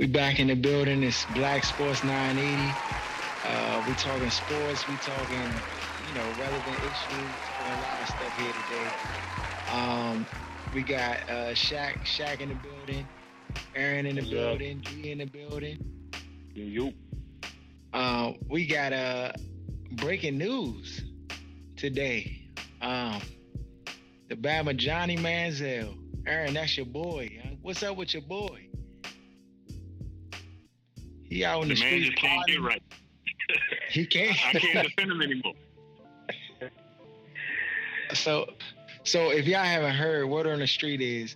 We back in the building. It's Black Sports 980. Uh, we talking sports. We talking, you know, relevant issues. Talking a lot of stuff here today. Um, we got uh, Shaq, Shaq in the building. Aaron in the Yeah. building. G in the building. You. Uh, we got uh, breaking news today. Um, the Bama Johnny Manziel. Aaron, that's your boy. What's up with your boy? He out in the, The man just can't get right. He can't. I can't defend him anymore. so, so if y'all haven't heard, word on the street is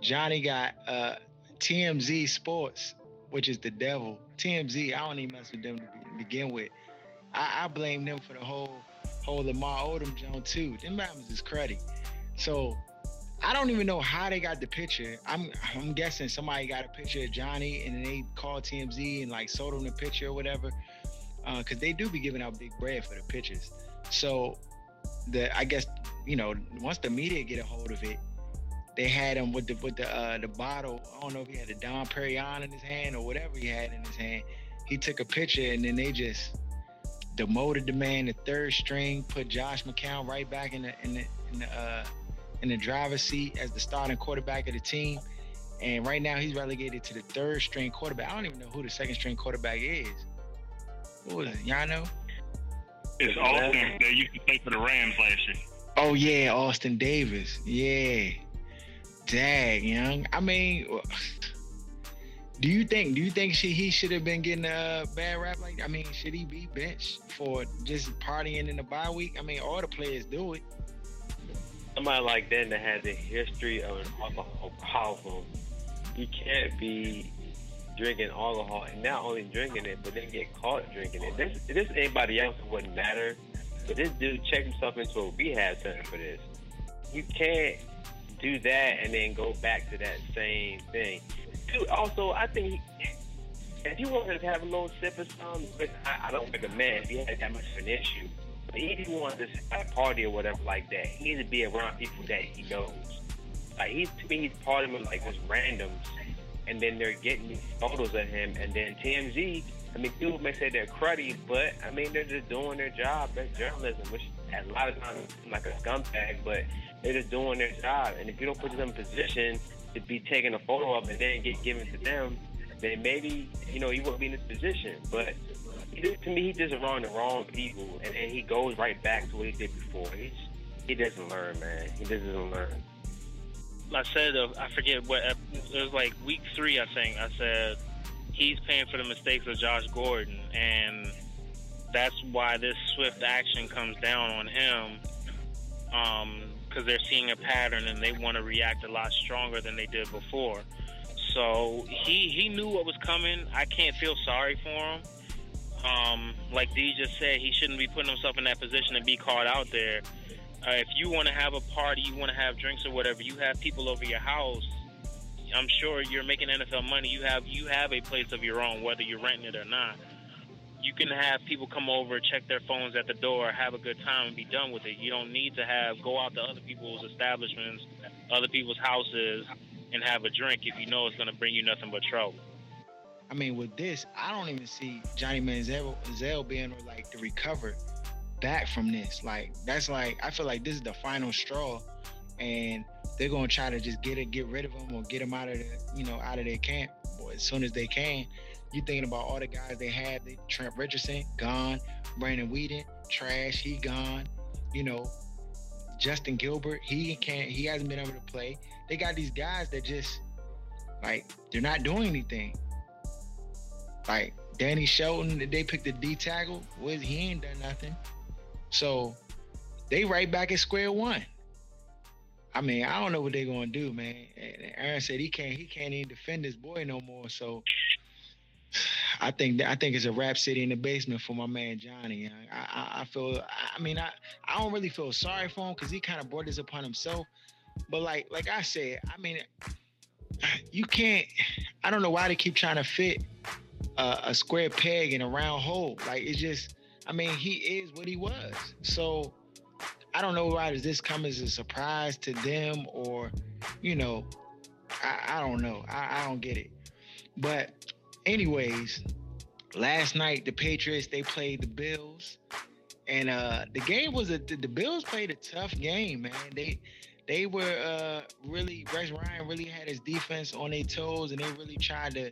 Johnny got uh, TMZ Sports, which is the devil. TMZ, I don't even mess with them to begin with. I, I blame them for the whole whole Lamar Odom Jones too. Them Bama's is cruddy. So I don't even know how they got the picture. I'm I'm guessing somebody got a picture of Johnny and they called TMZ and like sold them the picture or whatever. Uh, cause they do be giving out big bread for the pictures. So the I guess you know once the media get a hold of it, they had him with the with the uh, the bottle. I don't know if he had the Dom Perignon in his hand or whatever he had in his hand. He took a picture and then they just demoted the man to third string, put Josh McCown right back in the in the in the uh, in the driver's seat as the starting quarterback of the team. And right now he's relegated to the third string quarterback. I don't even know who the second string quarterback is. Who was it? Y'all know? It's Austin that used to play for the Rams last year. Oh yeah, Austin Davis. Yeah. Dag, young. I mean, do you think do you think she, he should have been getting a bad rap like I mean, should he be benched for just partying in the bye week? I mean, all the players do it. Somebody like that that has a history of an alcohol problem, you can't be drinking alcohol and not only drinking it, but then get caught drinking it. This, this anybody else wouldn't matter, but this dude checked himself into a rehab center for this. You can't do that and then go back to that same thing. Dude, also, I think if you wanted to have a little sip or something, but I, I don't recommend if you had that much of an issue. He wants to have a party or whatever like that, he needs to be around people that he knows. Like he's to me, he's partying with like just randoms, and then they're getting these photos of him, and then TMZ. I mean, people may say they're cruddy, but I mean they're just doing their job. That's journalism, which a lot of times like a scumbag, but they're just doing their job. And if you don't put them in position to be taking a photo of and then get given to them, then maybe you know you won't be in this position. But to me, he just around the wrong people, and then he goes right back to what he did before. He's, he doesn't learn, man. He doesn't learn. I said, uh, I forget what, it was like week three, I think. I said, he's paying for the mistakes of Josh Gordon, and that's why this swift action comes down on him, because they're seeing a pattern and they want to react a lot stronger than they did before. So he he knew what was coming. I can't feel sorry for him. Um, like D just said, he shouldn't be putting himself in that position to be caught out there. Uh, if you want to have a party, you want to have drinks or whatever, you have people over your house. I'm sure you're making NFL money. You have you have a place of your own, whether you're renting it or not. You can have people come over, check their phones at the door, have a good time, and be done with it. You don't need to have go out to other people's establishments, other people's houses, and have a drink if you know it's going to bring you nothing but trouble. I mean, with this, I don't even see Johnny Manziel Manziel being like to recover back from this. Like that's like I feel like this is the final straw, and they're gonna try to just get it, get rid of him, or get him out of the, you know, out of their camp boy, as soon as they can. You thinking about all the guys they had? They, Trent Richardson gone, Brandon Weeden trash, he gone. You know, Justin Gilbert, he can't, he hasn't been able to play. They got these guys that just like they're not doing anything. Like Danny Shelton, they picked the D tackle. Well, he ain't done nothing. So they right back at square one. I mean, I don't know what they're gonna do, man. And Aaron said he can't he can't even defend his boy no more. So I think I think it's a rap city in the basement for my man Johnny. I I, I feel I mean I I don't really feel sorry for him because he kind of brought this upon himself. But like like I said, I mean you can't. I don't know why they keep trying to fit a, a square peg in a round hole. Like it's just. I mean, he is what he was. So I don't know why does this come as a surprise to them or, you know, I, I don't know. I, I don't get it. But anyways, last night the Patriots they played the Bills, and uh, the game was a the, the Bills played a tough game, man. They they were uh, really Rex Ryan really had his defense on their toes, and they really tried to,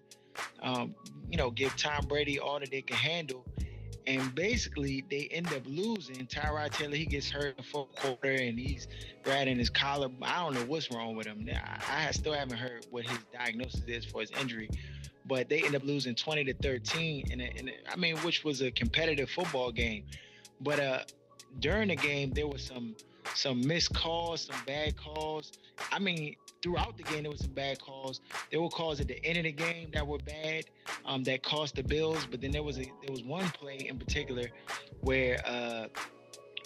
um, you know, give Tom Brady all that they can handle. And basically, they end up losing. Tyrod Taylor, he gets hurt in the fourth quarter, and he's grabbing his collar. I don't know what's wrong with him. I, still haven't heard what his diagnosis is for his injury, but they end up losing 20 to 13, and I mean, which was a competitive football game. But uh, during the game, there was some some missed calls, some bad calls. I mean, throughout the game there was some bad calls. There were calls at the end of the game that were bad, um, that cost the Bills. But then there was a there was one play in particular where uh,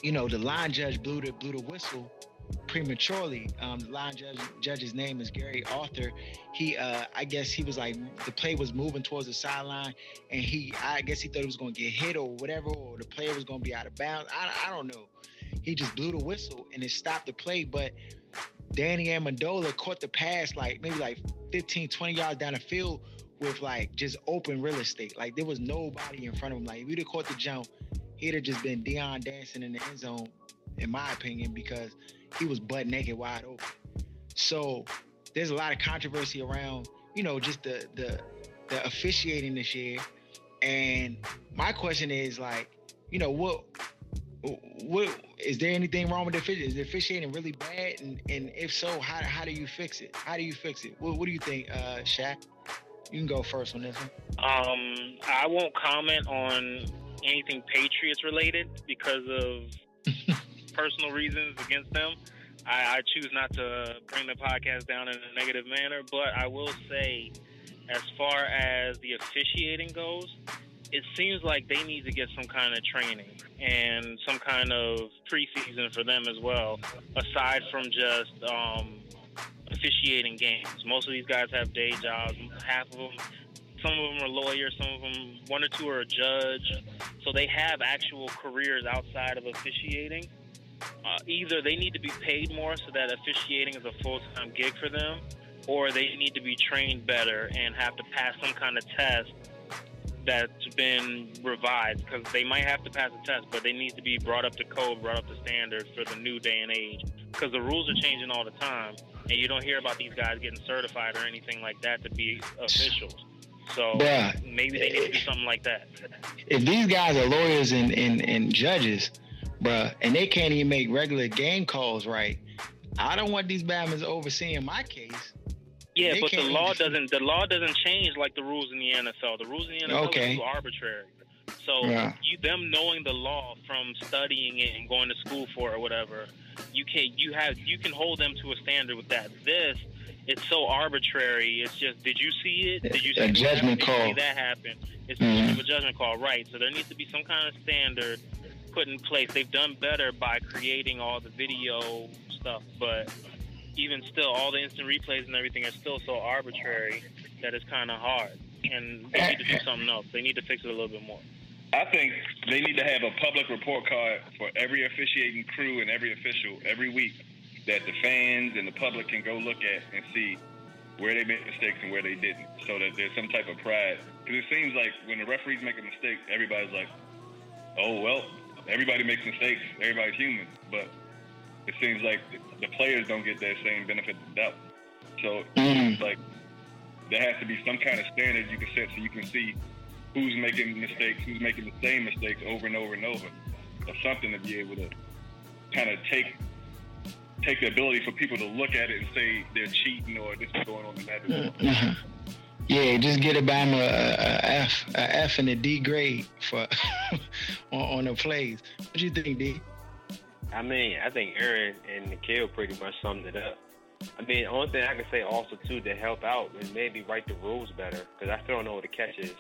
you know the line judge blew the blew the whistle prematurely. Um, the line judge judge's name is Gary Arthur. He uh, I guess he was like the play was moving towards the sideline, and he I guess he thought it was going to get hit or whatever, or the player was going to be out of bounds. I, I don't know. He just blew the whistle and it stopped the play, but Danny Amendola caught the pass like maybe like 15, 20 yards down the field with like just open real estate. Like there was nobody in front of him. Like if he'd have caught the jump, he'd have just been Deion dancing in the end zone, in my opinion, because he was butt naked wide open. So there's a lot of controversy around, you know, just the the the officiating this year. And my question is like, you know, what what is there anything wrong with the officiating? Is the officiating really bad? And and if so, how how do you fix it? How do you fix it? What, what do you think, uh, Shaq? You can go first on this one. Um, I won't comment on anything Patriots related because of personal reasons against them. I, I choose not to bring the podcast down in a negative manner, but I will say, as far as the officiating goes, it seems like they need to get some kind of training and some kind of preseason for them as well, aside from just um, officiating games. Most of these guys have day jobs. Half of them, some of them are lawyers, some of them, one or two are a judge. So they have actual careers outside of officiating. Uh, either they need to be paid more so that officiating is a full time gig for them, or they need to be trained better and have to pass some kind of test that's been revised because they might have to pass a test, but they need to be brought up to code, brought up to standards for the new day and age. Because the rules are changing all the time, and you don't hear about these guys getting certified or anything like that to be officials. So maybe they need to do something like that. If these guys are lawyers and, and, and judges, bruh, and they can't even make regular game calls right, I don't want these Batmans overseeing my case yeah, but the law doesn't the law doesn't change like the rules in the NFL. The rules in the NFL okay. are too arbitrary. So yeah. you them knowing the law from studying it and going to school for it or whatever, you can you have you can hold them to a standard with that. This it's so arbitrary. It's just did you see it? Did you see a judgment that? call? See that happen? It's mm-hmm. a judgment call, right? So there needs to be some kind of standard put in place. They've done better by creating all the video stuff, but even still, all the instant replays and everything is still so arbitrary that it's kind of hard. And they need to do something else. They need to fix it a little bit more. I think they need to have a public report card for every officiating crew and every official every week that the fans and the public can go look at and see where they made mistakes and where they didn't, so that there's some type of pride. Because it seems like when the referees make a mistake, everybody's like, "Oh well, everybody makes mistakes. Everybody's human." But it seems like the players don't get that same benefit of the doubt. So mm. like there has to be some kind of standard you can set so you can see who's making mistakes, who's making the same mistakes over and over and over, or something to be able to kind of take take the ability for people to look at it and say they're cheating or this is going on in that. Mm-hmm. Yeah, just get by a, a F, a F and a D grade for on, on the plays. What do you think, D? I mean, I think Aaron and Nikhil pretty much summed it up. I mean, the only thing I can say also too to help out is maybe write the rules better because I still don't know what the catch is.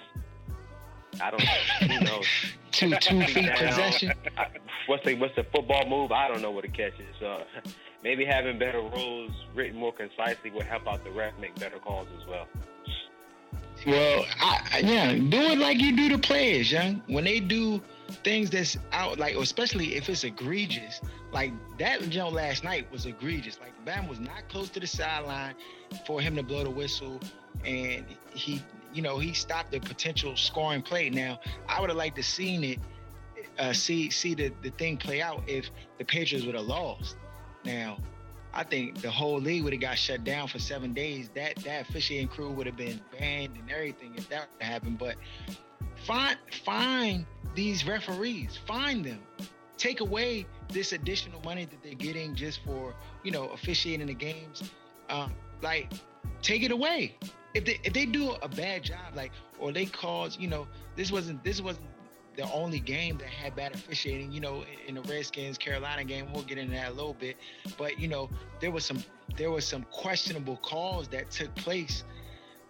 I don't know. Who knows? two two feet possession. I, what's the what's the football move? I don't know what the catch is. So maybe having better rules written more concisely would help out the ref make better calls as well. Well, I, yeah, do it like you do the players, young. When they do things that's out, like especially if it's egregious, like that jump last night was egregious. Like Bam was not close to the sideline for him to blow the whistle, and he you know, he stopped the potential scoring play. Now, I would have liked to seen it, uh, see see the, the thing play out if the Patriots would have lost. Now, I think the whole league would have got shut down for seven days. That that officiating crew would have been banned and everything if that happened. But find find these referees, find them, take away this additional money that they're getting just for you know officiating the games. Um, like take it away. If they if they do a bad job, like or they cause you know this wasn't this wasn't the only game that had bad officiating. You know, in the Redskins Carolina game, we'll get into that a little bit. But you know, there was some there was some questionable calls that took place.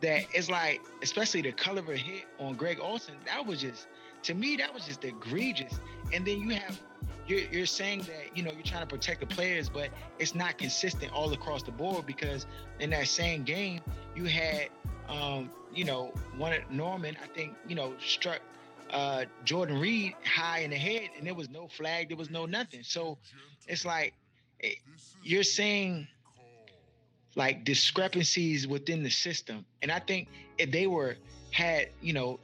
That it's like, especially the Culliver hit on Greg Olsen, that was just to me that was just egregious. And then you have you're, you're saying that you know you're trying to protect the players, but it's not consistent all across the board because in that same game you had um, you know one Norman I think you know struck uh, Jordan Reed high in the head, and there was no flag, there was no nothing. So it's like it, you're saying like discrepancies within the system, and I think if they were had you know,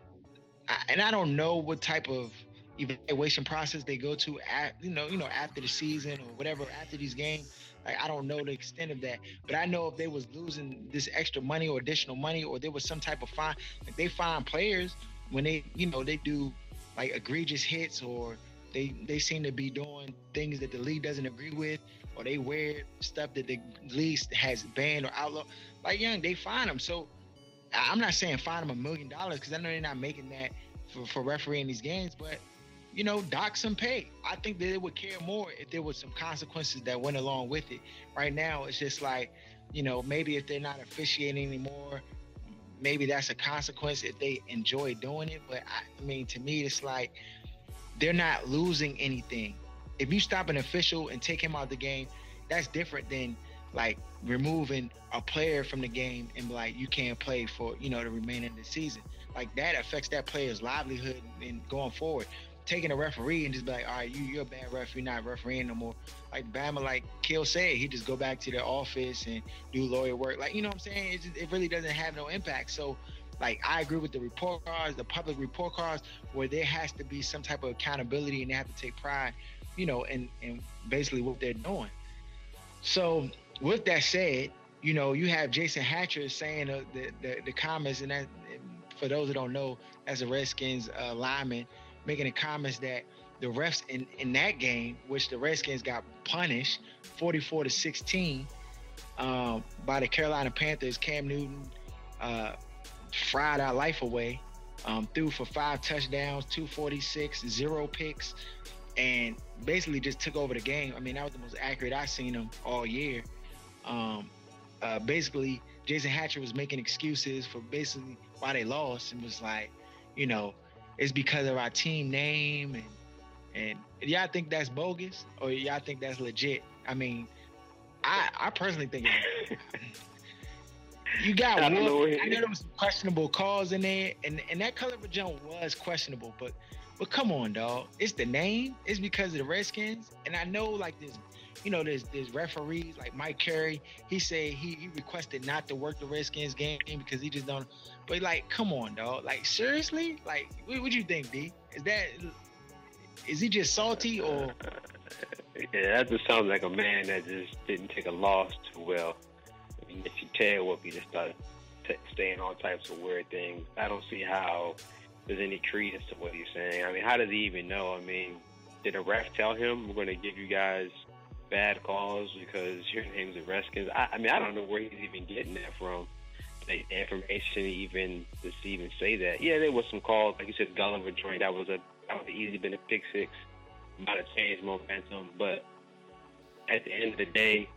I, and I don't know what type of evaluation process they go to at you know you know after the season or whatever after these games. Like I don't know the extent of that, but I know if they was losing this extra money or additional money, or there was some type of fine, if they find players when they you know they do like egregious hits or they they seem to be doing things that the league doesn't agree with or they wear stuff that the league has banned or outlawed like young they find them so i'm not saying find them a million dollars because i know they're not making that for, for refereeing these games but you know dock some pay i think that they would care more if there was some consequences that went along with it right now it's just like you know maybe if they're not officiating anymore maybe that's a consequence if they enjoy doing it. But I, I mean, to me, it's like they're not losing anything. If you stop an official and take him out of the game, that's different than like removing a player from the game and like you can't play for you know the remainder of the season. Like that affects that player's livelihood and going forward taking a referee and just be like, all right, you you're a bad ref, you're not refereeing no more. Like Bama, like Kill said, he just go back to the office and do lawyer work. Like you know what I'm saying? Just, it really doesn't have no impact. So like I agree with the report cards, the public report cards, where there has to be some type of accountability and they have to take pride, you know, and in basically what they're doing. So with that said, you know, you have Jason Hatcher saying uh, the, the, the comments, and that for those that don't know, as a Redskins uh, lineman, making the comments that the refs in, in that game, which the Redskins got punished 44 to 16 um, by the Carolina Panthers, Cam Newton uh, fried our life away, um, threw for five touchdowns, 246, zero picks, and basically just took over the game. I mean, that was the most accurate I've seen him all year. Um, uh, basically, Jason Hatcher was making excuses for basically why they lost and was like, you know, it's because of our team name and and y'all think that's bogus or y'all think that's legit? I mean, I I personally think you got I, know I know there was some questionable calls in there, and and that Culliver jump was questionable, but but come on, dog. It's the name. It's because of the Redskins, and I know like this you know, there's there's referees like Mike Carey. He said he, he requested not to work the Redskins game because he just don't. But like, come on, dog. Like seriously, like what, what you think, D? Is that is he just salty or? Uh, yeah, that just sounds like a man that just didn't take a loss too well. I mean, if you tell what we just start t- saying all types of weird things, I don't see how there's any credence to what he's saying. I mean, how does he even know? I mean, did a ref tell him we're going to give you guys bad calls because your name's the Redskins. I, I mean, I don't know where he's even getting that from. The information even to even say that. Yeah, there was some calls, like you said, Culliver joint. That was a that would easily been a pick six, might have changed momentum. But at the end of the day,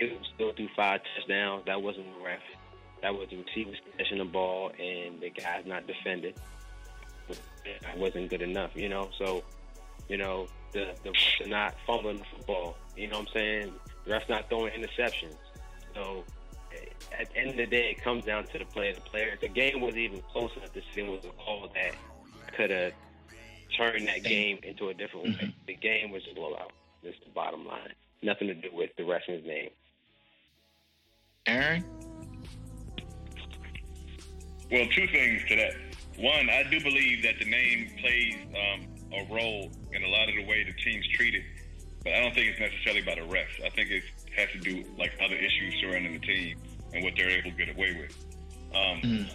it was still through five touchdowns. That wasn't the ref. That was the receiver's catching the ball, and the guy's not defended. That wasn't good enough, you know. So, you know, the, the, the not fumbling the football. You know what I'm saying? The ref's not throwing interceptions. So at the end of the day, it comes down to the player. The player. The game was even close enough to see was a call that could have turned that game into a different mm-hmm. way. The game was a blowout. That's the bottom line. Nothing to do with the wrestling's name. Aaron. Well, two things to that. One, I do believe that the name plays um, a role in a lot of the way the team's treated, but I don't think it's necessarily about the refs. I think it has to do like other issues surrounding the team and what they're able to get away with. Um, Mm.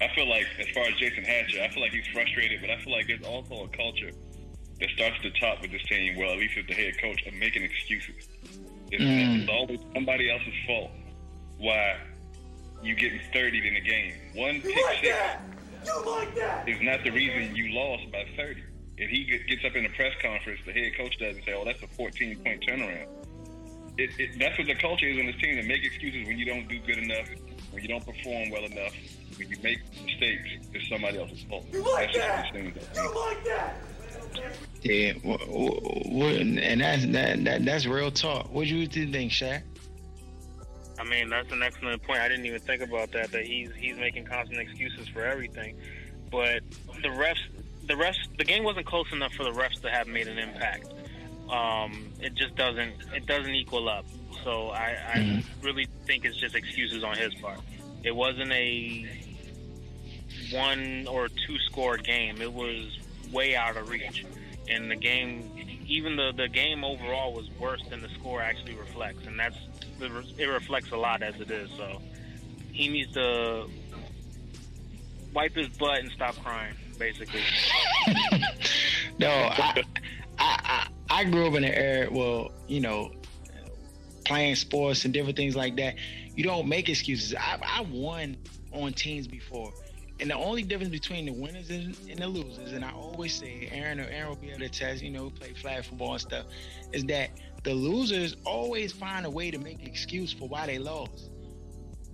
I feel like, as far as Jason Hatcher, I feel like he's frustrated, but I feel like there's also a culture that starts at the top with this team, well, at least with the head coach, of making excuses. It's, Mm. it's always somebody else's fault why you getting 30 in the game. One pick six is not the reason you lost by 30. If he gets up in a press conference, the head coach doesn't say, "Oh, that's a 14 point turnaround." It, it, that's what the culture is on this team to make excuses when you don't do good enough, when you don't perform well enough, when you make mistakes. It's somebody else's fault. that's just this thing. Yeah, wh- wh- wh- and that's that, that that's real talk. What do you think, Shaq? I mean, that's an excellent point. I didn't even think about that. That he's he's making constant excuses for everything. But the refs, the refs, the game wasn't close enough for the refs to have made an impact. Um, it just doesn't it doesn't equal up. So I, I Mhm. really think it's just excuses on his part. It wasn't a one or two score game. It was way out of reach, and the game, even the the game overall was worse than the score actually reflects, and that's it reflects a lot as it is. So he needs to wipe his butt and stop crying, basically. no, I, I, I, grew up in an era, well, you know, playing sports and different things like that. You don't make excuses. I, I won on teams before. And the only difference between the winners and, and the losers, and I always say, Aaron or Aaron will be able to test, you know, play flag football and stuff, is that the losers always find a way to make an excuse for why they lost.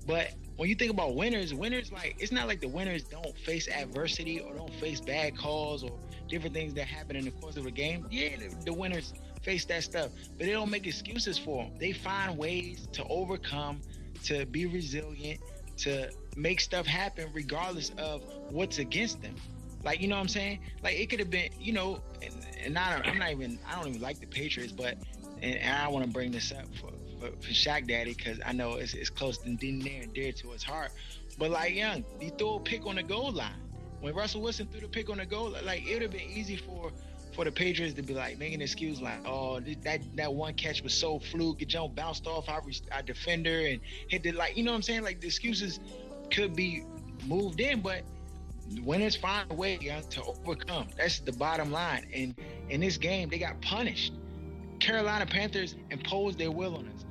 But when you think about winners, winners like it's not like the winners don't face adversity or don't face bad calls or different things that happen in the course of a game. Yeah, the, the winners face that stuff, but they don't make excuses for them. They find ways to overcome, to be resilient, to make stuff happen regardless of what's against them. Like you know what I'm saying? Like it could have been, you know, and, and not, I'm not even, I don't even like the Patriots, but and, and I want to bring this up for for, for Shaq Daddy because I know it's, it's close and near and dear to his heart. But like Young, he threw a pick on the goal line. When Russell Wilson threw the pick on the goal, like it would have been easy for for the Patriots to be like making excuse like, oh, that that one catch was so fluke, it jumped bounced off our, our defender and hit the like, you know what I'm saying? Like the excuses could be moved in, but winners find a way young, to overcome. That's the bottom line. And in this game, they got punished. Carolina Panthers imposed their will on us.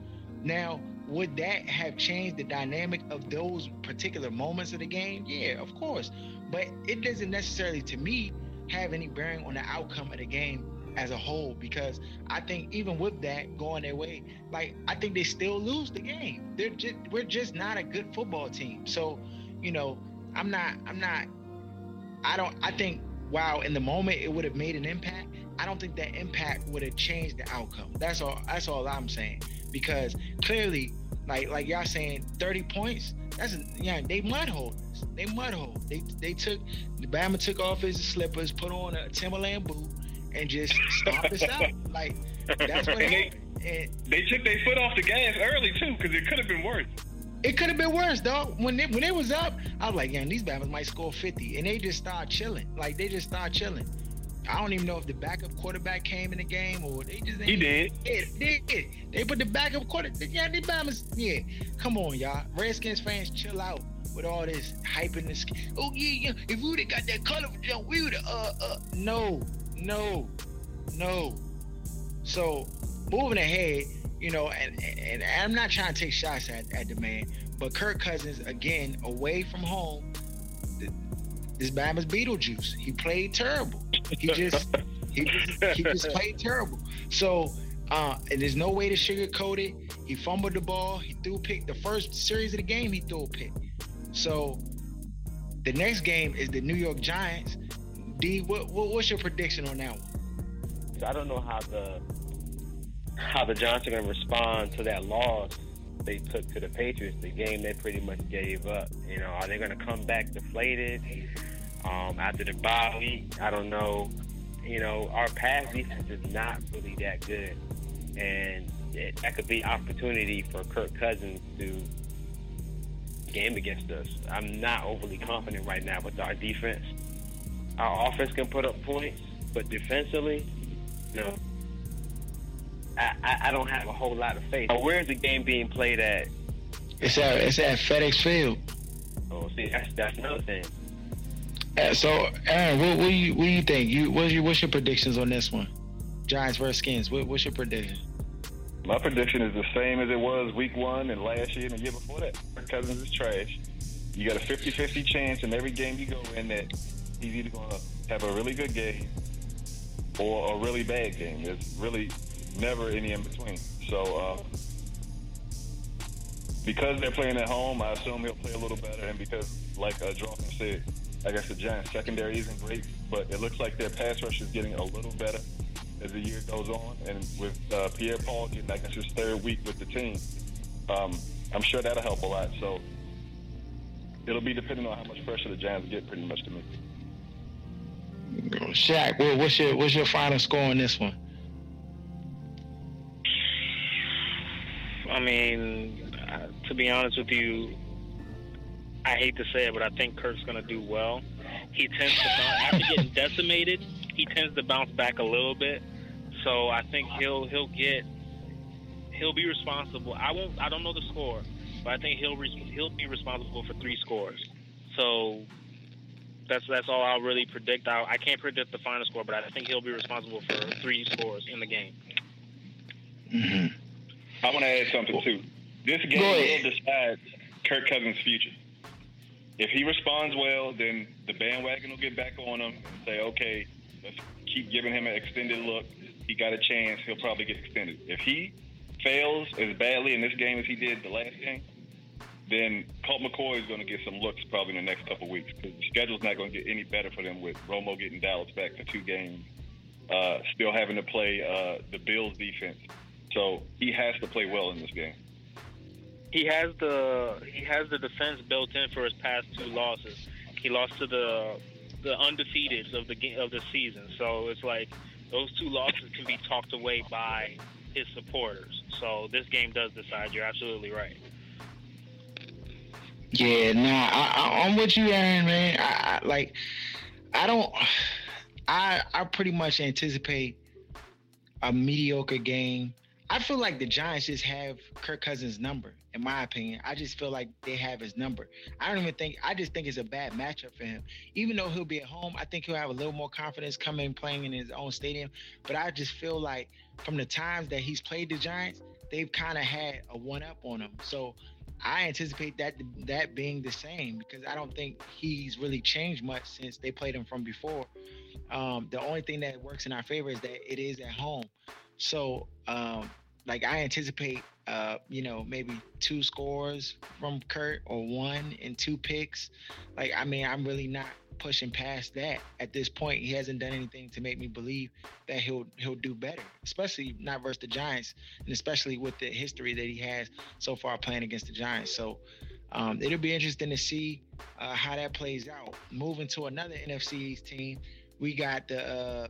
Now, would that have changed the dynamic of those particular moments of the game? Yeah, of course. But it doesn't necessarily, to me, have any bearing on the outcome of the game as a whole because I think even with that going their way, like I think they still lose the game. They're just we're just not a good football team. So, you know, I'm not I'm not I don't I think while in the moment it would have made an impact, I don't think that impact would have changed the outcome. That's all that's all I'm saying. Because clearly, like like y'all saying 30 points, that's yeah, they mud holders. They mud hold. They they took the Bama took off his slippers, put on a Timberland boot, and just stomped us out. Like that's what And they- And They took their foot off the gas early too, because it could have been worse. it could have been worse, dog. When they, when it was up, I was like, yeah, these Bama's might score 50. And they just start chilling. Like they just start chilling. I don't even know if the backup quarterback came in the game or they just He did. Yeah, they did. They put the backup quarter. Yeah, the Bama's. Yeah, come on, y'all. Redskins fans, chill out with all this hype hyping this. Oh yeah, yeah. If we would have got that Culliver jump, we would have. Uh, uh. No, no, no. So moving ahead, you know, and and I'm not trying to take shots at, at the man, but Kirk Cousins again away from home. th- This Bama's Beetlejuice. He played terrible. He just he just he just played terrible. So uh, and there's no way to sugarcoat it. He fumbled the ball. He threw a pick. The first series of the game, he threw a pick. So the next game is the New York Giants. D, what, what what's your prediction on that one? I don't know how the how the Giants are going to respond to that loss they took to the Patriots, the game they pretty much gave up. You know, are they going to come back deflated um, after the bye week? I don't know. You know, our pass defense is not really that good, and it, that could be opportunity for Kirk Cousins to game against us. I'm not overly confident right now with our defense. Our offense can put up points, but defensively, no. I, I, I don't have a whole lot of faith. Where is the game being played at? It's at it's at FedEx Field. Oh, see, that's that's another thing. Uh, so, Aaron, what, what do you what do you think? You what's your what's your predictions on this one? Giants versus Skins. What, what's your prediction? My prediction is the same as it was week one and last year and the year before that. Kirk Cousins is trash. You got a 50-50 chance in every game you go in that he's either going to have a really good game or a really bad game. There's really never any in between. So uh, because they're playing at home, I assume he'll play a little better. And because, like uh, Drawson said, I guess the Giants secondary isn't great, but it looks like their pass rush is getting a little better as the year goes on. And with uh, Pierre Paul getting, I guess, his third week with the team, um, I'm sure that'll help a lot. So it'll be depending on how much pressure the Giants get, pretty much to me. Shaq, what's your what's your final score on this one? I mean, to be honest with you, I hate to say it, but I think Kirk's going to do well. He tends to bounce, after getting decimated, he tends to bounce back a little bit. So I think he'll he'll get he'll be responsible. I won't I don't know the score, but I think he'll re, he'll be responsible for three scores. So that's that's all I'll really predict. I, I can't predict the final score, but I think he'll be responsible for three scores in the game. Mm-hmm. I want to add something too. This game will decide Kirk Cousins' future. If he responds well, then the bandwagon will get back on him and say, okay, let's keep giving him an extended look. He got a chance. He'll probably get extended. If he fails as badly in this game as he did the last game, then Colt McCoy is going to get some looks probably in the next couple weeks because the schedule's not going to get any better for them with Romo getting Dallas back for two games, uh, still having to play uh, the Bills defense. So he has to play well in this game. He has the he has the defense built in for his past two losses. He lost to the the undefeateds of the game of the season. So it's like those two losses can be talked away by his supporters. So this game does decide. You're absolutely right. Yeah, nah, I, am with you, Aaron, man. I, I like, I don't, I I pretty much anticipate a mediocre game. I feel like the Giants just have Kirk Cousins' number, in my opinion. I just feel like they have his number. I don't even think. I just think it's a bad matchup for him. Even though he'll be at home, I think he'll have a little more confidence coming playing in his own stadium. But I just feel like from the times that he's played the Giants, they've kind of had a one up on him. So I anticipate that that being the same because I don't think he's really changed much since they played him from before. Um, the only thing that works in our favor is that it is at home. So, um, like I anticipate, uh, you know, maybe two scores from Kurt or one and two picks. Like, I mean, I'm really not pushing past that at this point. He hasn't done anything to make me believe that he'll he'll do better, especially not versus the Giants, and especially with the history that he has so far playing against the Giants. So um, it'll be interesting to see uh, how that plays out. Moving to another NFC East team, we got the uh,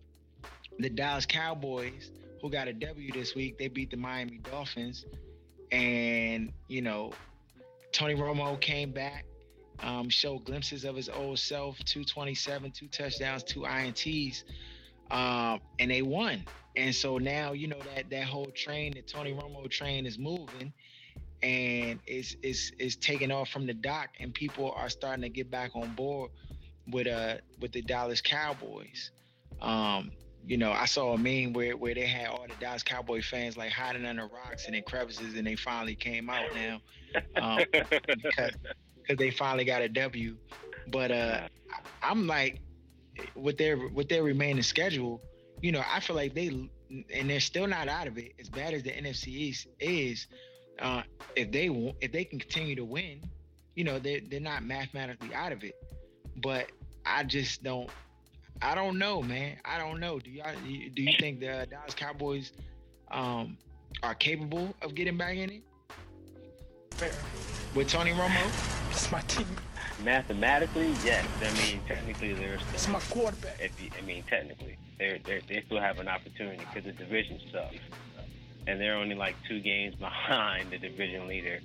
the Dallas Cowboys who got a W this week. They beat the Miami Dolphins, and you know Tony Romo came back um, showed glimpses of his old self 227, two touchdowns, two INTs, um, and they won. And so now, you know, that that whole train, the Tony Romo train is moving and is is is taking off from the dock and people are starting to get back on board with uh with the Dallas Cowboys. Um, you know, I saw a meme where, where they had all the Dallas Cowboy fans like hiding under rocks and in crevices, and they finally came out now um, because because they finally got a W. But uh, I'm like, with their with their remaining schedule, you know, I feel like they and they're still not out of it. As bad as the NFC East is, uh, if they if they can continue to win, you know, they they're not mathematically out of it. But I just don't. I don't know, man. I don't know. Do y'all do you think the Dallas Cowboys um, are capable of getting back in it? With Tony Romo? It's my team. Mathematically, yes. I mean, technically, there's. It's my quarterback. If you, I mean, technically, they they still have an opportunity because the division sucks, and they're only like two games behind the division leader.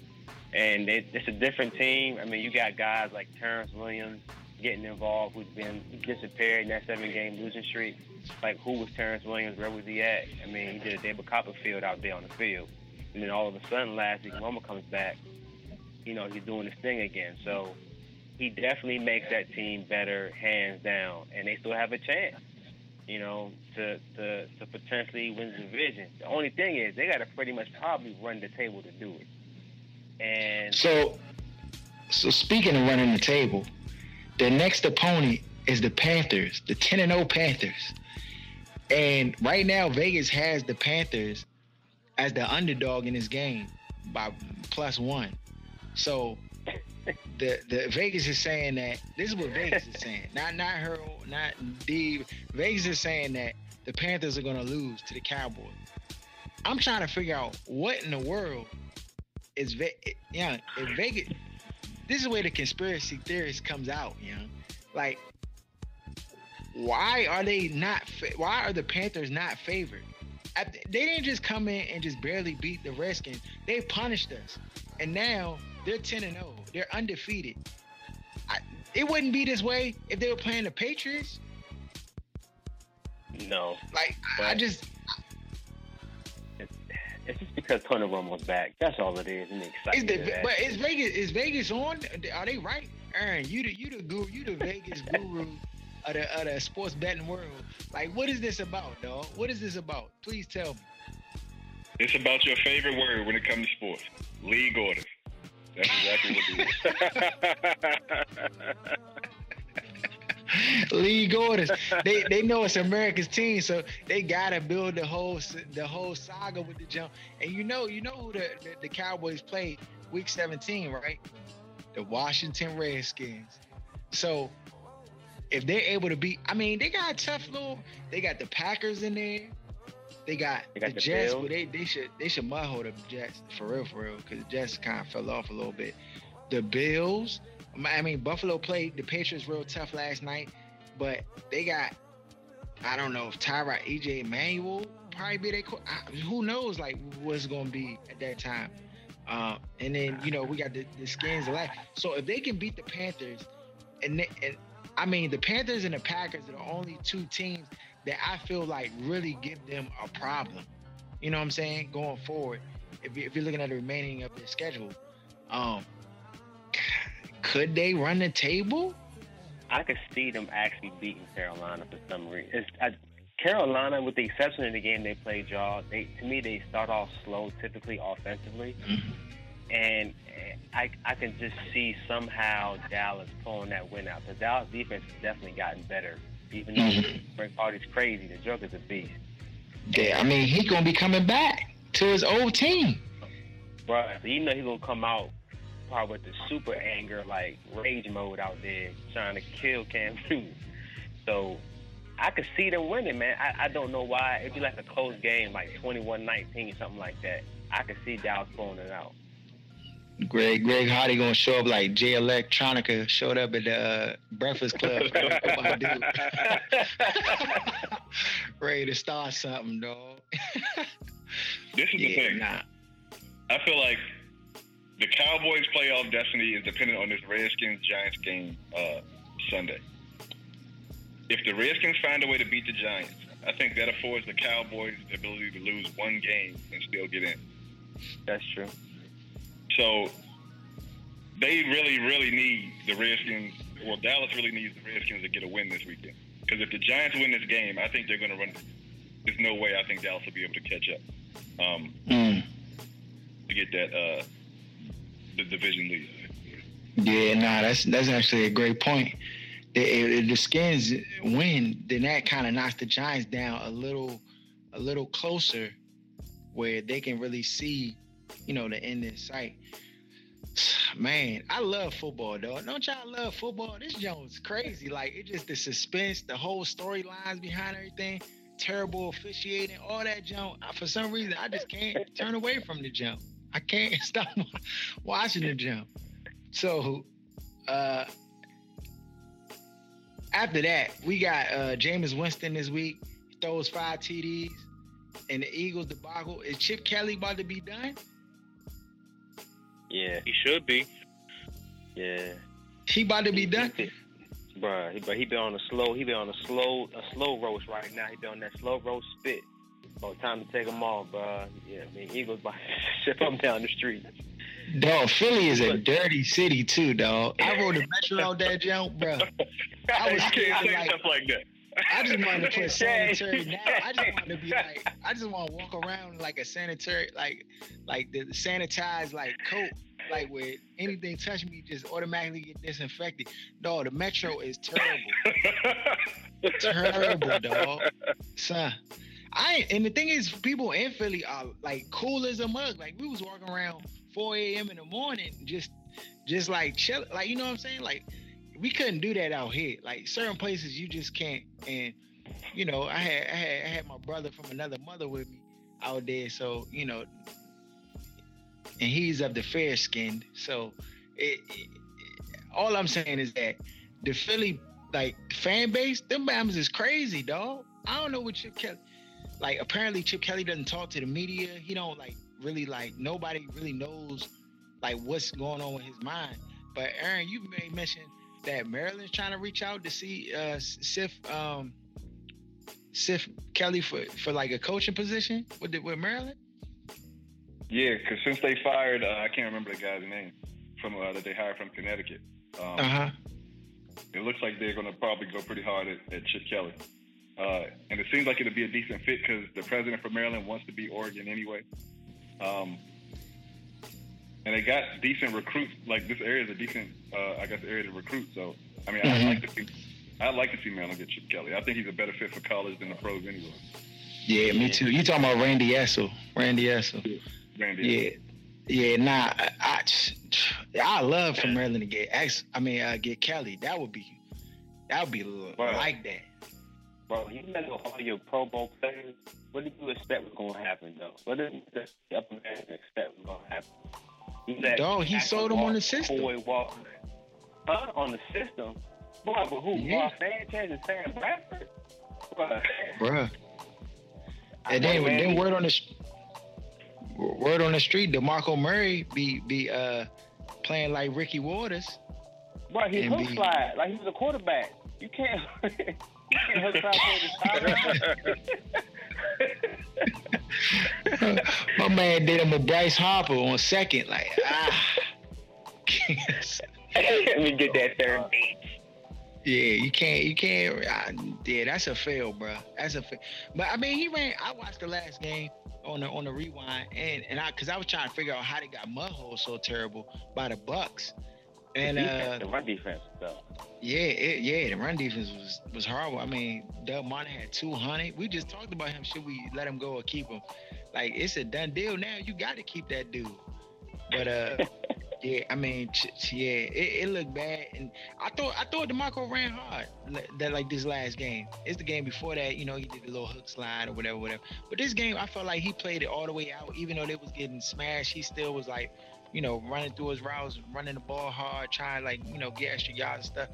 and it, it's a different team. I mean, you got guys like Terrance Williams getting involved, who's been disappeared in that seven-game losing streak. Like, who was Terrance Williams? Where was he at? I mean, he did a David Copperfield out there on the field, and then all of a sudden, last week, Loma comes back. You know, he's doing his thing again. So he definitely makes that team better, hands down, and they still have a chance. You know, to to to potentially win the division. The only thing is they got to pretty much probably run the table to do it. And So, so speaking of running the table, the next opponent is the Panthers, the 10 and 0 Panthers. And right now, Vegas has the Panthers as the underdog in this game by plus one. So the the Vegas is saying that this is what Vegas is saying. Not not her, not D. Vegas is saying that the Panthers are gonna lose to the Cowboys. I'm trying to figure out what in the world is Ve- yeah, if Vegas. This is where the conspiracy theorist comes out, you know, like why are they not? Why are the Panthers not favored? They didn't just come in and just barely beat the Redskins. They punished us, and now they're ten and zero. They're undefeated. I, it wouldn't be this way if they were playing the Patriots. no, Like I, I just it's just because Tony Romo's back. That's all it is. And the is the of but is Vegas is Vegas on? Are they right? Aaron, you the you the guru, you the Vegas guru of the of the sports betting world. Like, what is this about, dog? What is this about? Please tell me. It's about your favorite word when it comes to sports. League orders. That's exactly what it is. league orders. They they know it's America's team, so they gotta build the whole the whole saga with the jump. And you know you know who the the, the Cowboys played week 17, right? The Washington Redskins. So if they're able to beat, I mean, they got a tough little. They got the Packers in there. They got, They got the, the Jets, Bills. but they they should they should mudhole the Jets for real for real because the Jets kind of fell off a little bit. The Bills. I mean, Buffalo played the Patriots real tough last night, but they got I don't know if Tyrod EJ Manuel probably be their I- who knows like what's gonna be at that time. Uh, and then you know we got the, the skins of life. So if they can beat the Panthers, and, they, and I mean the Panthers and the Packers are the only two teams that I feel like really give them a problem. You know what I'm saying? Going forward, if, you, if you're looking at the remaining of the schedule, um, could they run the table? I could see them actually beating Carolina for some reason. It's, I, Carolina, with the exception of the game they played, y'all, they to me they start off slow, typically offensively, and eh, I I can just see somehow Dallas pulling that win out. Because Dallas defense has definitely gotten better. Even though Mhm. Frank Party's crazy, the Joker's a beast. Yeah, I mean he gonna be coming back to his old team. Right. So you know he's gonna come out probably with the super anger, like rage mode out there, trying to kill Cam Newton. So I could see them winning, man. I, I don't know why. It'd be like a close game, like 21-19, something like that. I could see Dallas pulling it out. Greg Greg Hardy gonna show up like Jay Electronica showed up at the uh, Breakfast Club. Ready to start something, dog. This is the yeah, thing. nah. I feel like the Cowboys' playoff destiny is dependent on this Redskins Giants game uh, Sunday. If the Redskins find a way to beat the Giants, I think that affords the Cowboys the ability to lose one game and still get in. That's true. So they really, really need the Redskins. Well, Dallas really needs the Redskins to get a win this weekend. Because if the Giants win this game, I think they're going to run. There's no way I think Dallas will be able to catch up um, Mm. to get that uh, the division lead. Yeah, nah, that's that's actually a great point. If, the Skins win, then that kind of knocks the Giants down a little, a little closer, where they can really see, you know, the end in sight. Man, I love football, though. Don't y'all love football? This Jones crazy. Like it just the suspense, the whole storylines behind everything, terrible officiating, all that junk. For some reason, I just can't turn away from the jump. I can't stop watching the jump. So, uh, after that, we got uh, Jameis Winston this week. He throws five TDs, and the Eagles debacle. Is Chip Kelly about to be done? Yeah, He should be. yeah. He about to be done. Bruh, he, but he been on a slow, he been on a slow, a slow roast right now. He been on that slow roast spit. About time to take him off, bruh. Yeah, I mean, Eagles about to ship him down the street. Dog, Philly is a dirty city too, dog. I rode the metro out that jump, bro. I was you scared can't say like- stuff like that. I just want to put sanitary now. I just wanted to be like, I just want to walk around like a sanitary, like, like the sanitized like coat, like where anything touch me just automatically get disinfected. Dog, the metro is terrible, terrible, dog. Son, I and the thing is, people in Philly are like cool as a mug. Like we was walking around 4 a.m. in the morning, just, just like chill, like you know what I'm saying, like we couldn't do that out here. Like certain places you just can't. And you know, I had I had I had my brother from another mother with me out there, so you know, and he's of the fair skinned. So it, it- all I'm saying is that the Philly like fan base, them Bams is crazy, dog. I don't know what Chip Kelly like apparently Chip Kelly doesn't talk to the media. He don't like really like nobody really knows like what's going on with his mind. But Aaron, you may mention that Maryland's trying to reach out to see uh Sif um Sif Kelly for for like a coaching position with the, with Maryland. Yeah, because since they fired, uh, I can't remember the guy's name from uh, that they hired from Connecticut. Um, huh. It looks like they're going to probably go pretty hard at, at Chip Kelly. Uh, and it seems like it'll be a decent fit because the president for Maryland wants to be Oregon anyway. Um, and they got decent recruits. Like this area is a decent, uh, I guess, area to recruit. So I mean, I'd Mhm. like to see, I'd like to see Maryland get Chip Kelly. I think he's a better fit for college than the pros anyway. Yeah, me too. You talking about Randy Edsall? Randy Edsall. Randy. Yeah. Yeah, nah, I, I, I love for Maryland to get X. I mean, uh, get Kelly. That would be, that would be Right. like that. Bro, you with all your Pro Bowl players. What did you expect was going to happen, though? What did the upper expect was going to happen? Dog, he sold 'em on the system. Hoy Walker. Huh? On the system? Boy, but who? Yeah. Ross Sanchez and Sam Bradford? Bruh. Bruh. And then, then word on the word on the street, DeMarco Murray be be uh playing like Ricky Watters. Bro, he hook be- slide like he was a quarterback. You can't. you can't hook slide for the sideline. My man did him a Bryce Harper on second, like ah. Let me get that third beat. yeah, you can't, you can't. I, yeah, that's a fail, bro. That's a fail. But I mean, he ran. I watched the last game on the on the rewind, and and I because I was trying to figure out how they got mudhole so terrible by the Bucks, and the, uh, defense, the run defense, though. Yeah, it, yeah, the run defense was was horrible. I mean, Doug Martin had 200. We just talked about him. Should we let him go or keep him? Like it's a done deal now. You got to keep that dude. But uh, yeah, I mean, yeah, it, it looked bad. And I thought I thought DeMarco ran hard that like this last game. It's the game before that. You know, he did the little hook slide or whatever, whatever. But this game, I felt like he played it all the way out. Even though they was getting smashed, he still was like you know, running through his routes, running the ball hard, trying like, you know, get extra yards and stuff.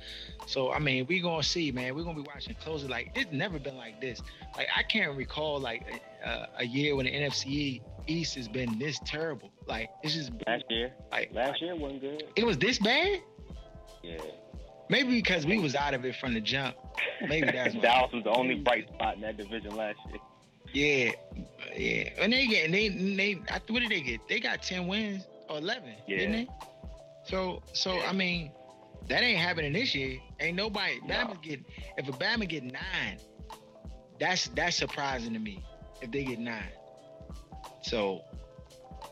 So I mean, we gonna see, man. We're gonna be watching closely. Like it's never been like this. Like I can't recall like a, a year when the NFC East has been this terrible. Like it's just Last year, like last year wasn't good. it was this bad. Yeah. Maybe because we was out of it from the jump. Maybe that's. Dallas was the only bright spot in that division last year. Yeah, yeah. And they get they they. I, what did they get? They got ten wins or eleven, Yeah. didn't they? So so I mean, that ain't happening this year. Ain't nobody. No. Bama get if a Bama get nine, that's that's surprising to me. If they get nine, so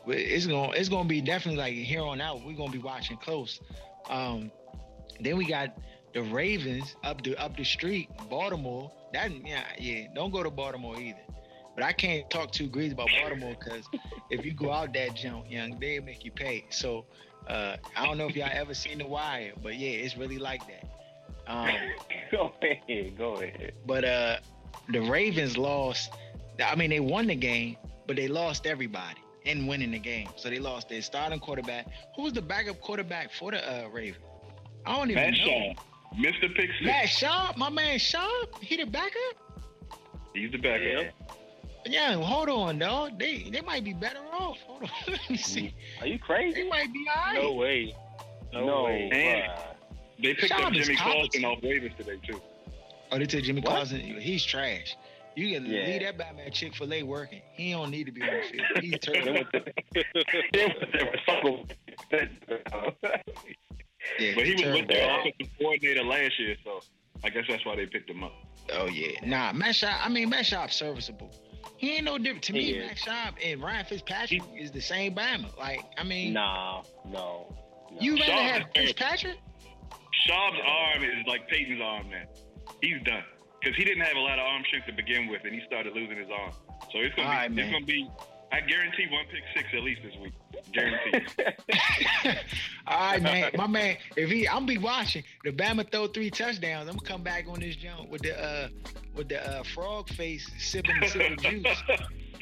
it's gonna it's gonna be definitely like here on out. We're gonna be watching close. Um, then we got the Ravens up the up the street, Baltimore. That yeah yeah. Don't go to Baltimore either. But I can't talk too greasy about Baltimore because if you go out that jump, young, they make you pay. So uh, I don't know if y'all ever seen The Wire, but yeah, it's really like that. Um, go ahead, go ahead. but uh, the Ravens lost. I mean, they won the game, but they lost everybody in winning the game. So they lost their starting quarterback. Who was the backup quarterback for the uh, Ravens? I don't even Matt know. Schaub, Mr. Pick Six. Matt Schaub, my man Schaub, he the backup. He's the backup. Yeah, hold on, dog. They they might be better off. Hold on, let me see. Are you crazy? They might be all right. No way. No, No, way. And- bruh. They picked Schaub up Jimmy competent. Clausen off waivers today too. Oh, they took Jimmy What? Clausen. He's trash. You can Yeah. leave that Batman Chick Fil A working. He don't need to be on the field. He's They terrible. went to- they went to recycle. Yeah, But he was with terrible. their offensive coordinator last year, so I guess that's why they picked him up. Oh yeah, nah. Matt Schaub. I mean, Matt Schaub's serviceable. He ain't no different to He me. is. Matt Schaub and Ryan Fitzpatrick is the same Bama. Like, I mean, nah, no. no. you rather Schaub have. Fitzpatrick? Schaub's arm is like Peyton's arm now. He's done because he didn't have a lot of arm strength to begin with, and he started losing his arm. So it's gonna All be, right, man. it's gonna be. I guarantee one pick six at least this week. Guarantee. All right, man. My man, if he, I'm be watching. The Bama throw three touchdowns. I'm gonna come back on this jump with the uh with the uh, frog face sipping sipping juice.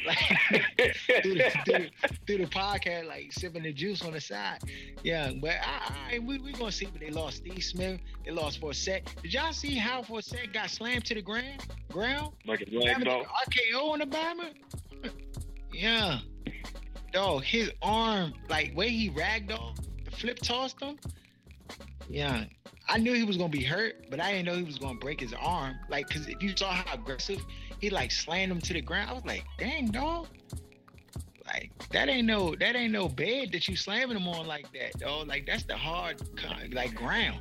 Like through the, through, the, through the podcast, like sipping the juice on the side. Yeah, but I, I we we gonna see. But they lost Steve Smith. They lost Forsett. Did y'all see how Forsett got slammed to the ground? Ground? like a black. RKO on the Bama? Yeah. Dog, his arm, like way he ragdoll, the flip tossed him. Yeah. I knew he was gonna be hurt, but I didn't know he was gonna break his arm. Like, cause if you saw how aggressive he like slammed him to the ground, I was like, dang dog. Like that ain't no that ain't no bed that you slamming him on like that, dog. Like that's the hard like ground.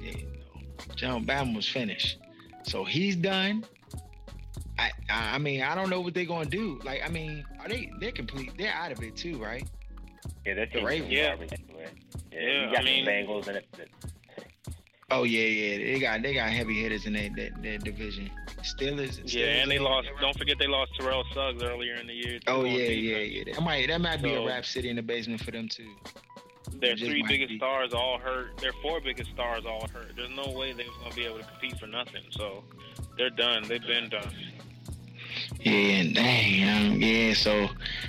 Yeah, no. John Bama was finished. So he's done. I, I I mean I don't know what they're gonna do. Like I mean, are they they're complete? They're out of it too, right? Yeah, that team's Ravens. Yeah. garbage. Yeah, Yeah, you got I mean- the Bengals and it. Oh yeah, yeah. They got they got heavy hitters in that their, their division. Steelers. Yeah, and they ain't- lost. Don't forget they lost Terrell Suggs earlier in the year. too, Oh yeah, yeah, yeah. That might that might be a rap city in the basement for them too. Their three biggest be. stars all hurt. Their four biggest stars all hurt. There's no way they was gonna be able to compete for nothing. So they're done. They've been done. Yeah, and dang, um, yeah. So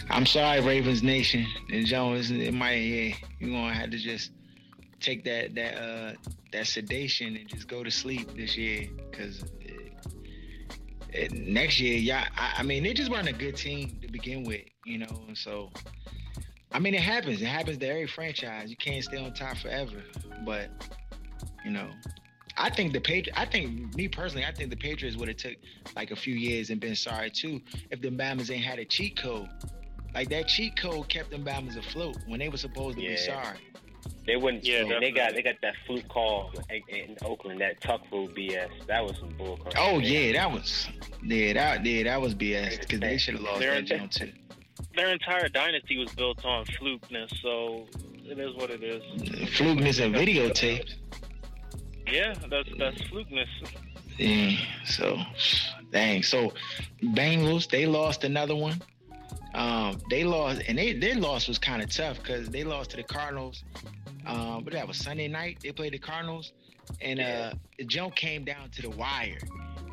I'm sorry, Ravens Nation and Jones. It might, yeah, you gonna have to just take that that uh that sedation and just go to sleep this year, cause it, next year, yeah. I, I mean, they just weren't a good team to begin with, you know. And so, I mean, it happens. It happens to every franchise. You can't stay on top forever, but you know. I think the Patri- I think me personally, I think the Patriots would have took like a few years and been sorry too if the Bama's ain't had a cheat code. Like that cheat code kept them Bama's afloat when they were supposed to be sorry. They wouldn't. Yeah, Yeah, they got they got that fluke call in, in Oakland, that tuck rule BS. That was some bullcrap. Oh yeah, that was yeah that yeah that was BS because they should have lost They're- that jump too. Their entire dynasty was built on flukeness. So it is what it is. Flukeness and videotapes. Yeah, that's that's flukeness. Yeah. So dang. So Bengals they lost another one. Um, they lost and they their loss was kind of tough because they lost to the Cardinals. Um, but that was Sunday night. They played the Cardinals, and uh, the jump came down to the wire,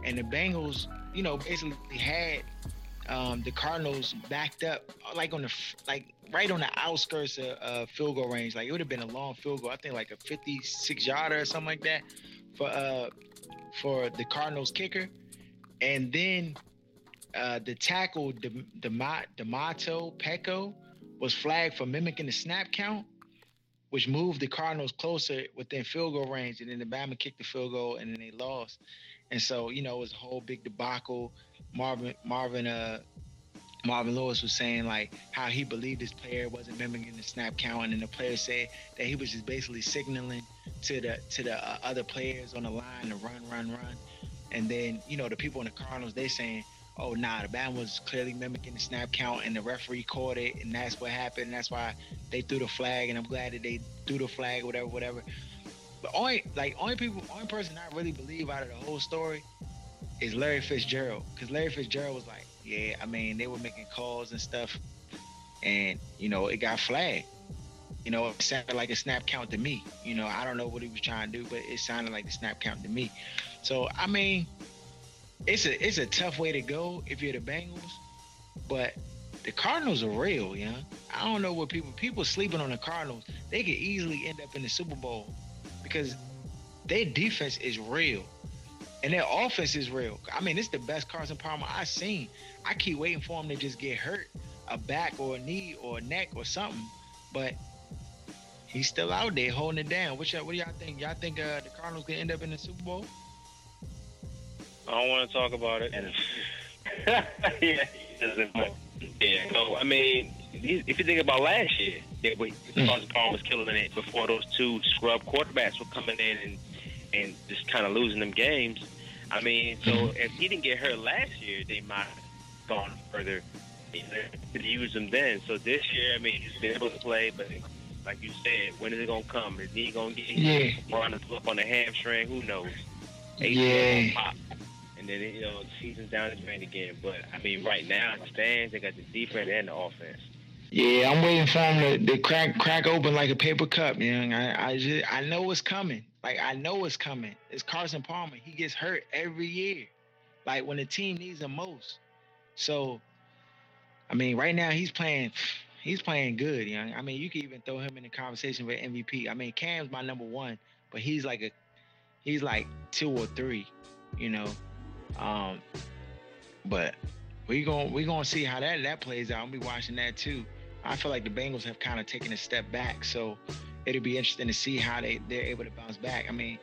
and the Bengals, you know, basically had um, the Cardinals backed up, like on the like right on the outskirts of uh, field goal range. Like it would have been a long field goal. I think like a 56 yarder or something like that for uh for the Cardinals kicker, and then uh, the tackle Dem- Dema- Domata Peko was flagged for mimicking the snap count, which moved the Cardinals closer within field goal range. And then the Bama kicked the field goal, and then they lost. And so you know it was a whole big debacle. Marvin Marvin uh Marvin Lewis was saying like how he believed his player wasn't mimicking the snap count, and the player said that he was just basically signaling to the to the uh, other players on the line to run, run, run. And then you know the people in the Cardinals they saying, oh nah, the band was clearly mimicking the snap count, and the referee caught it, and that's what happened. And that's why they threw the flag, and I'm glad that they threw the flag, whatever, whatever. But only like only people, only person I really believe out of the whole story is Larry Fitzgerald, because Larry Fitzgerald was like, yeah, I mean they were making calls and stuff, and you know it got flagged. You know, it sounded like a snap count to me. You know, I don't know what he was trying to do, but it sounded like a snap count to me. So I mean, it's a it's a tough way to go if you're the Bengals, but the Cardinals are real, yeah. I don't know what people people sleeping on the Cardinals. They could easily end up in the Super Bowl because their defense is real. And their offense is real. I mean, it's the best Carson Palmer I've seen. I keep waiting for him to just get hurt, a back or a knee or a neck or something. But he's still out there holding it down. What y'all, what do y'all think? Y'all think uh, the Cardinals can end up in the Super Bowl? I don't want to talk about it. yeah. Yeah, no, I mean, if you think about last year, that we Carson Palmer was killing it before those two scrub quarterbacks were coming in and and just kind of losing them games. I mean, so if he didn't get hurt last year, they might have gone further. You know, could use him then. So this year, I mean, he's been able to play, but like you said, when is it gonna come? Is he gonna get Yeah. run up on the hamstring? Who knows? Yeah. Pop. And then you know the season's down the drain again. But I mean, right now it stands. They got the defense and the offense. Yeah, I'm waiting for him to, to crack crack open like a paper cup, man. I I just I know it's coming. Like I know it's coming. It's Carson Palmer. He gets hurt every year. Like when the team needs him most. So I mean, right now he's playing he's playing good, you know. I mean, you could even throw him in the conversation for MVP. I mean, Cam's my number one, but he's like a he's like two or three, you know. Um but we gonna we gonna see how that that plays out. I'll be watching that too. I feel like the Bengals have kind of taken a step back, so it'll be interesting to see how they they're able to bounce back. I mean,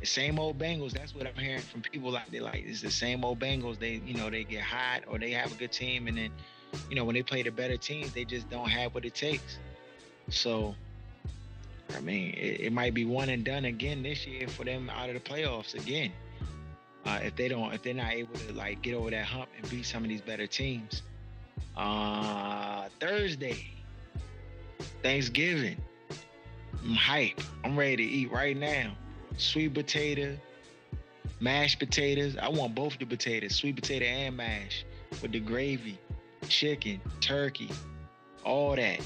the same old Bengals. That's what I'm hearing from people out there. Like it's the same old Bengals. They you know they get hot or they have a good team, and then you know when they play the better teams, they just don't have what it takes. So. I mean, it, it might be one and done again this year for them out of the playoffs again. Uh, if they don't, if they're not able to like get over that hump and beat some of these better teams. Uh, Thursday, Thanksgiving. I'm hype. I'm ready to eat right now. Sweet potato, mashed potatoes. I want both the potatoes, sweet potato and mash, with the gravy, chicken, turkey, all that.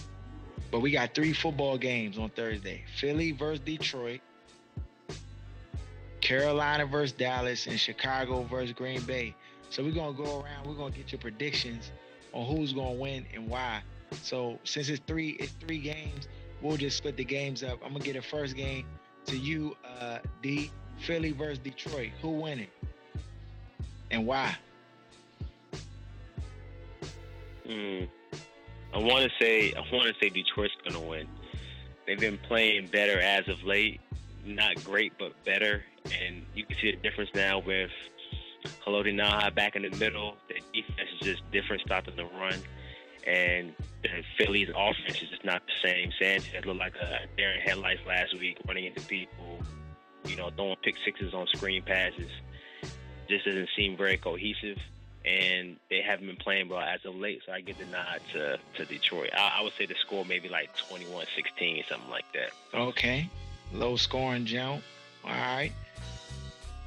But we got three football games on Thursday: Philly versus Detroit, Carolina versus Dallas, and Chicago versus Green Bay. So we're gonna go around. We're gonna get your predictions on who's gonna win and why. So since it's three, it's three games. We'll just split the games up. I'm gonna get a first game to you, uh, D. Philly versus Detroit. Who winning and why? Hmm. I want to say I want to say Detroit's gonna win. They've been playing better as of late. Not great, but better. And you can see the difference now with Haloti Ngata back in the middle. The defense is just different, stopping the run. And the Phillies offense is just not the same. Sanchez looked like a Darren headlights last week, running into people, you know, throwing pick sixes on screen passes. Just doesn't seem very cohesive and they haven't been playing well as of late. So I give the nod to, to Detroit. I, I would say the score maybe like 21-16, something like that. Okay, low scoring jump. All right.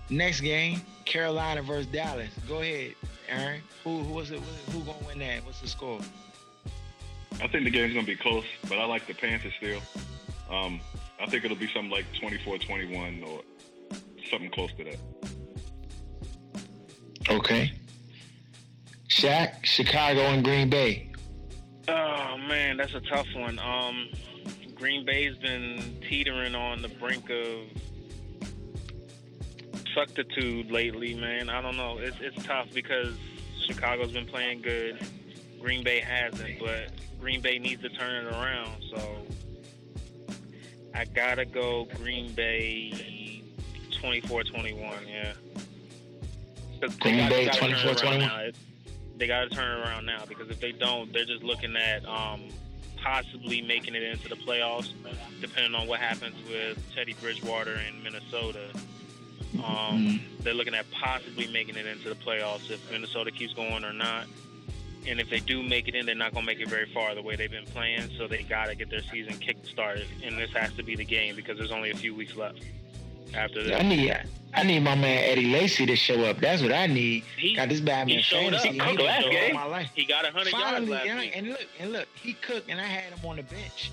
Next game, Carolina versus Dallas. Go ahead, Aaron. Who who was it? Who gonna win that? What's the score? I think the game's gonna be close, but I like the Panthers still. Um, I think it'll be something like 24-21 or something close to that. Okay. Shaq, Chicago, and Green Bay. Oh man, that's a tough one. Um, Green Bay's been teetering on the brink of suctitude lately, man. I don't know. It's it's tough because Chicago's been playing good. Green Bay hasn't, but Green Bay needs to turn it around. So I gotta go Green Bay 24-21, Yeah. Green gotta- Bay gotta turn it around 24-21? They got to turn it around now because if they don't, they're just looking at um, possibly making it into the playoffs, depending on what happens with Teddy Bridgewater in Minnesota. Um, they're looking at possibly making it into the playoffs if Minnesota keeps going or not. And if they do make it in, they're not going to make it very far the way they've been playing. So they got to get their season kick started, and this has to be the game because there's only a few weeks left after this. I need I need my man Eddie Lacy to show up. That's what I need. He, Got this bad man he showed up. He Cooked last game. My life. he got 100 yards Finally, last yeah, week. and look, and look, he cooked, and I had him on the bench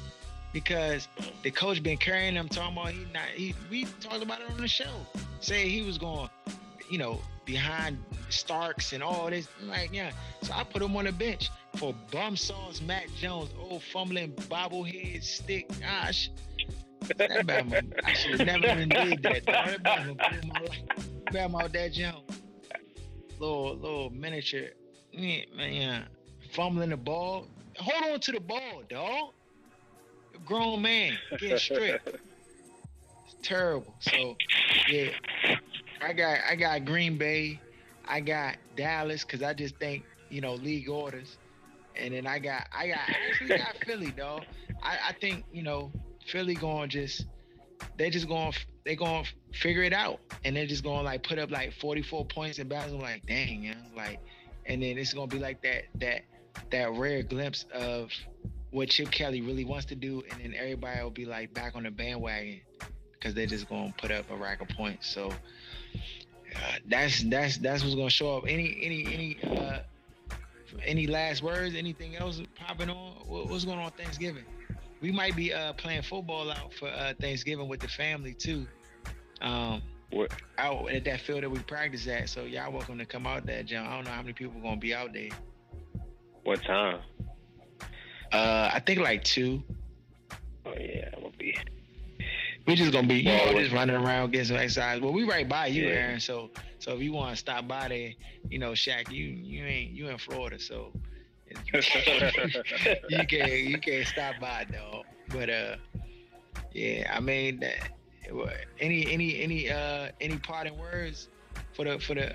because the coach been carrying him, talking about he not. He we talked about it on the show, saying he was going, you know, behind Starks and all this. Like, yeah. So I put him on the bench for bum sauce Matt Jones, old fumbling bobblehead stick. Gosh. That Bama, I should never even did that. That Bama blew my life. Bam out that jump. Little little miniature, man, yeah. fumbling the ball. Hold on to the ball, dog. Grown man, get stripped. It's terrible. So yeah, I got I got Green Bay, I got Dallas because I just think you know league orders, and then I got I got I actually got Philly, dog. I, I think you know Philly going just they just going they going to figure it out, and they're just going to like put up like 44 points in battles. I'm like, dang, yeah, like, and then it's gonna be like that that that rare glimpse of what Chip Kelly really wants to do, and then everybody will be like back on the bandwagon because they're just gonna put up a rack of points. So uh, that's that's that's what's gonna show up. Any any any uh, any last words? Anything else popping on? What, what's going on Thanksgiving? We might be uh, playing football out for uh, Thanksgiving with the family too. Um, What? out at that field that we practice at. So y'all welcome to come out there, John. I don't know how many people gonna be out there. What time? Uh, I think like two. Oh yeah, I'm gonna be. We just gonna be, you Well, know, just running around getting some exercise. Well, we right by you, Yeah. Aaron. So, so if you want to stop by there, you know, Shaq, you you ain't you in Florida, so you can't you can't stop by, dog. But uh, yeah, I mean, that, any any any uh any parting words for the for the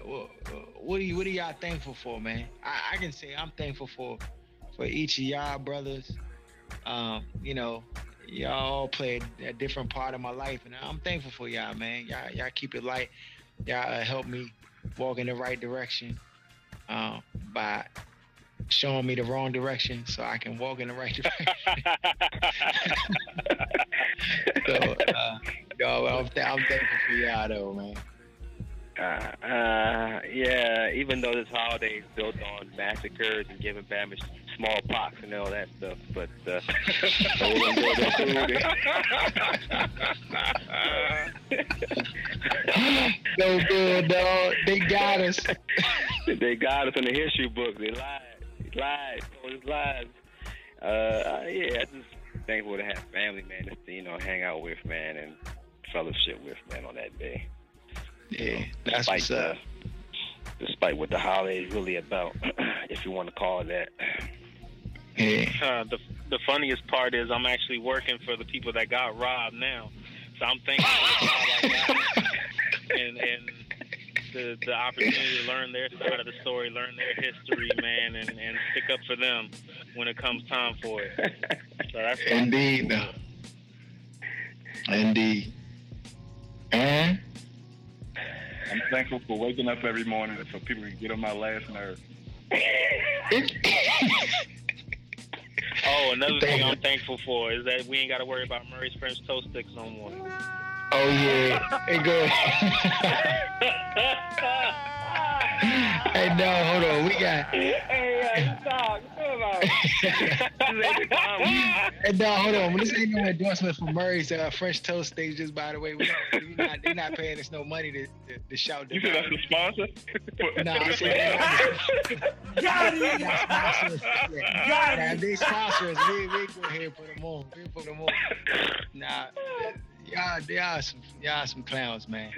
what are you what are y'all thankful for, man? I, I can say I'm thankful for for each of y'all brothers. Um, you know, y'all all play a, different part of my life, and I'm thankful for y'all, man. Y'all y'all keep it light. Y'all uh, help me walk in the right direction um, by showing me the wrong direction so I can walk in the right direction. so, uh, yo, I'm, th- I'm thankful for y'all, though, man. Uh, uh, yeah, even though this holiday is built on massacres and giving families smallpox and all that stuff, but uh, we'll enjoy the food. No good, dog. They got us. they got us in the history book. They lied. They lied. Told us lies. Uh, uh, yeah, I just thankful to have family, man, just to, you know, hang out with, man, and fellowship with, man, on that day. Yeah, that's despite what's up. The, despite what the holiday is really about, if you want to call it that. Yeah. Uh, the the funniest part is I'm actually working for the people that got robbed now, so I'm thankful for the job I got and and the the opportunity to learn their side of the story, learn their history, man, and and stick up for them when it comes time for it. So that's what I'm Indeed. Indeed. And I'm thankful for waking up every morning so people can get on my last nerve. Oh, another thing I'm thankful for is that we ain't got to worry about Murray's French toast sticks no more. oh yeah, hey go. hey no, hold on, we got. Hey, dog, Come on. Hey no, hold on. This ain't no endorsement for Murray's uh, French toast sticks. Just by the way, we don't, we not, they're not paying us no money to, to, to shout them You said that's a sponsor? No, I said they're not- Got it. not sponsors. Yeah. Got it. if they sponsor us, we, we go ahead and put them on. We put them on. Nah, y'all, y'all some, y'all some clowns, man.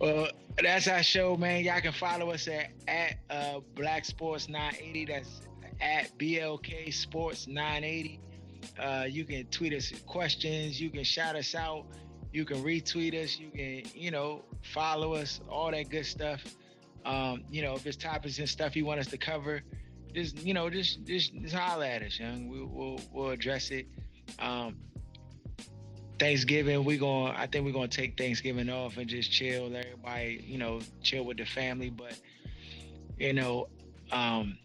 Well, that's our show, man. Y'all can follow us at at uh, Black Sports 980. That's at BLK Sports 980. Uh, you can tweet us questions. You can shout us out. You can retweet us. You can, you know, follow us. All that good stuff. Um, you know, if there's topics and stuff you want us to cover, just you know, just just just holler at us, young. We, we'll we'll address it. Um, Thanksgiving, we going I think we're gonna take Thanksgiving off and just chill. Everybody, you know, chill with the family. But you know, um,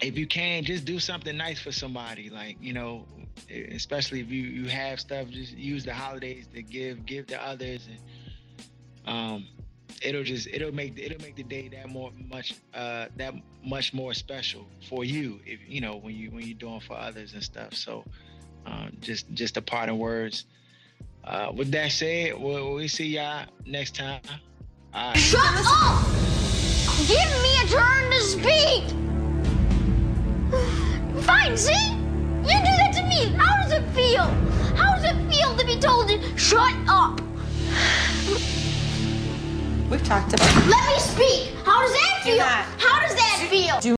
if you can, just do something nice for somebody. Like you know, especially if you you have stuff, just use the holidays to give give to others, and um, it'll just it'll make it'll make the day that more much uh that much more special for you. If you know when you when you're doing for others and stuff. So. Um, just just a parting words. Uh, with that said, we'll, we see y'all next time. All right. Shut up! Give me a turn to speak! Fine, see? You do that to me! How does it feel? How does it feel to be told to shut up? We've talked about Let me speak. How does that Do feel? not. How does that feel? Do